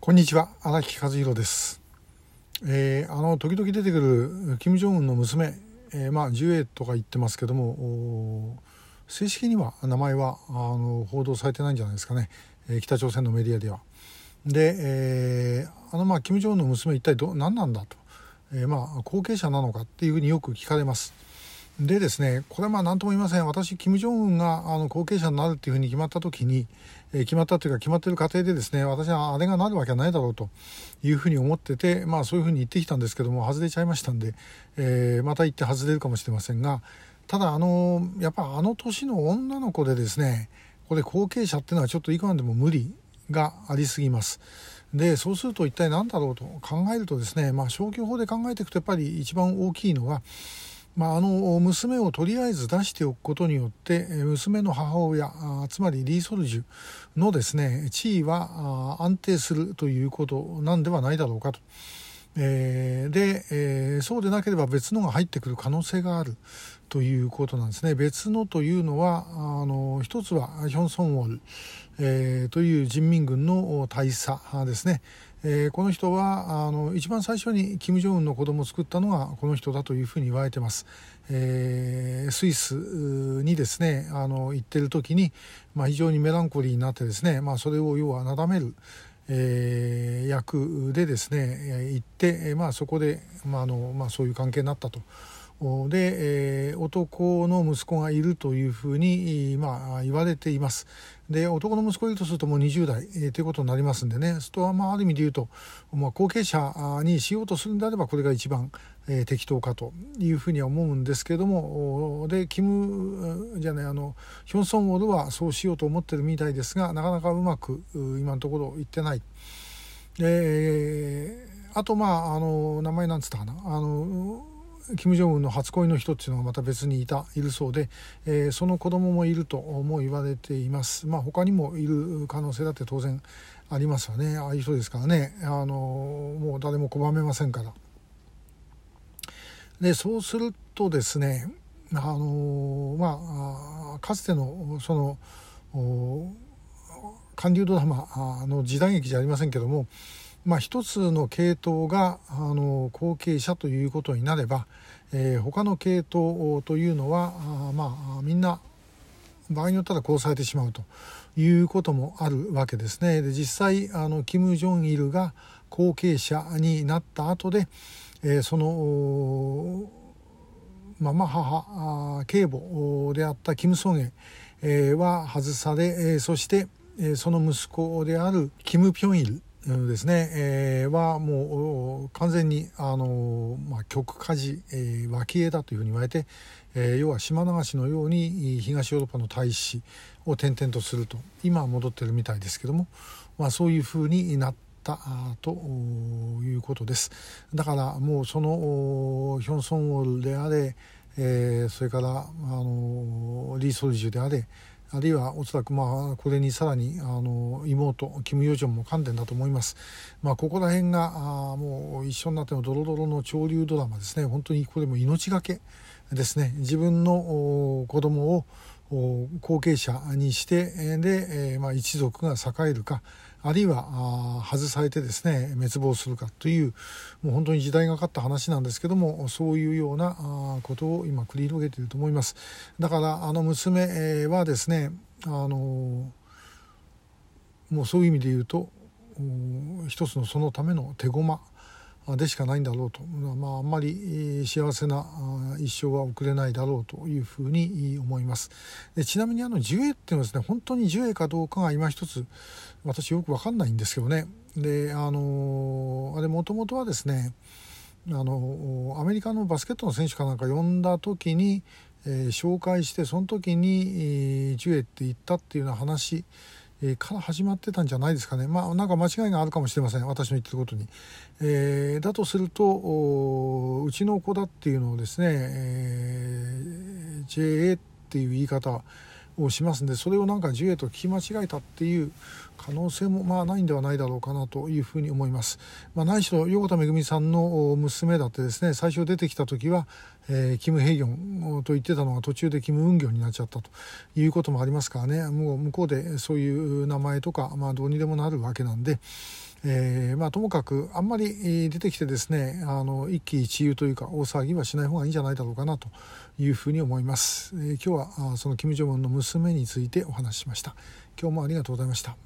こんにちは荒木和弘です、えー、あの時々出てくる金正恩の娘、えー、まあジュエとか言ってますけども正式には名前はあの報道されてないんじゃないですかね、えー、北朝鮮のメディアでは。で、えー、あのまあ金正恩の娘一体ど何なんだと、えー、まあ後継者なのかっていうふうによく聞かれます。でですねこれはまあ何とも言いません私金正恩があの後継者になるっていうふうに決まった時に、え、決まったというか決まってる過程でですね私はあれがなるわけはないだろうというふうに思っててまあそういうふうに言ってきたんですけども外れちゃいましたんで、えー、また言って外れるかもしれませんがただあのやっぱあの年の女の子でですねこれ後継者っていうのはちょっといかんでも無理がありすぎます。でそうすると一体何だろうと考えるとですね、まあ、消去法で考えていくとやっぱり一番大きいのはまあ、あの娘をとりあえず出しておくことによって娘の母親つまりリー・ソルジュのですね地位は安定するということなんではないだろうかと。えー、で、えー、そうでなければ別のが入ってくる可能性があるということなんですね。別のというのはあの一つはヒョン・ソンウォル、えー、という人民軍の大佐ですね。えー、この人はあの一番最初に金正恩の子供を作ったのがこの人だというふうに言われてます、えー、スイスにですねあの行ってる時に、まあ、非常にメランコリーになってですね、まあ、それを要はなだめる、えー、役でですね行って、まあ、そこで、まああのまあ、そういう関係になったと。で、えー、男の息子がいるというふうに、まあ、言われています。で男の息子いるとするともう20代、えー、ということになりますんでねそれはまあある意味で言うと、まあ、後継者にしようとするんであればこれが一番、えー、適当かというふうには思うんですけどもでキムじゃないあのヒョン・ソンウォルはそうしようと思ってるみたいですがなかなかうまく今のところいってない。えー、あとまああの名前なんつったかなあの金正恩の初恋の人っていうのがまた別にいたいるそうで、えー、その子供もいるとも言われています。まあ、他にもいる可能性だって当然ありますよねああいう人ですからねあのもう誰も拒めませんから。でそうするとですねあのまあかつてのその韓流ドラマの時代劇じゃありませんけどもまあ、一つの系統があの後継者ということになれば、えー、他の系統というのはあまあみんな場合によったら殺されてしまうということもあるわけですね。で実際あのキム・ジョンイルが後継者になった後で、えー、そのママ母警母であったキム・ソンエ、は外され、そして、その息子であるキム・ピョンイルですね、えー、はもう完全にあの、まあ、極火事、えー、脇絵だというふうに言われて、えー、要は島流しのように東ヨーロッパの大使を転々とすると今は戻ってるみたいですけども、まあ、そういうふうになったということです。だからもうそのヒョン・ソンウォルであれ、えー、それからあのリー・ソルジュであれあるいはおそらくまあこれにさらにあの妹キム・ヨジョンも観点だと思います、まあ、ここら辺があもう一緒になってのドロドロの潮流ドラマですね。本当にこれも命がけですね。自分の子供を後継者にしてで、まあ、一族が栄えるか。あるいは外されてですね滅亡するかというもう本当に時代がかった話なんですけどもそういうようなことを今繰り広げていると思います。だからあの娘はですねあのもうそういう意味で言うと一つのそのための手駒でしかないんだろうと、まあ、あんまり幸せな一生は送れないだろうというふうに思います。でちなみにあのジュエっていうのはですね本当にジュエかどうかが今一つ私よく分かんないんですけどね。であのあれもともとはですねあのアメリカのバスケットの選手かなんか呼んだ時に、えー、紹介してその時に、えー、ジュエって言ったっていうような話えー、から始まってたんじゃないですかね。まあなんか間違いがあるかもしれません。私の言ってることに、えー、だとするとうちの子だっていうのをですね、えー、JA っていう言い方をしますんでそれをなんかジュエと聞き間違えたっていう可能性もまあないんではないだろうかなというふうに思います。まあ、何しろ横田めぐみさんの娘だってですね最初出てきた時は、えー、キム・ヘイギョンと言ってたのが途中でキム・ウンギョンになっちゃったということもありますからねもう向こうでそういう名前とか、まあ、どうにでもなるわけなんで。えー、まあ、ともかくあんまり出てきてですねあの一喜一憂というか大騒ぎはしない方がいいんじゃないだろうかなというふうに思います、えー、今日はその金正恩の娘についてお話ししました。今日もありがとうございました。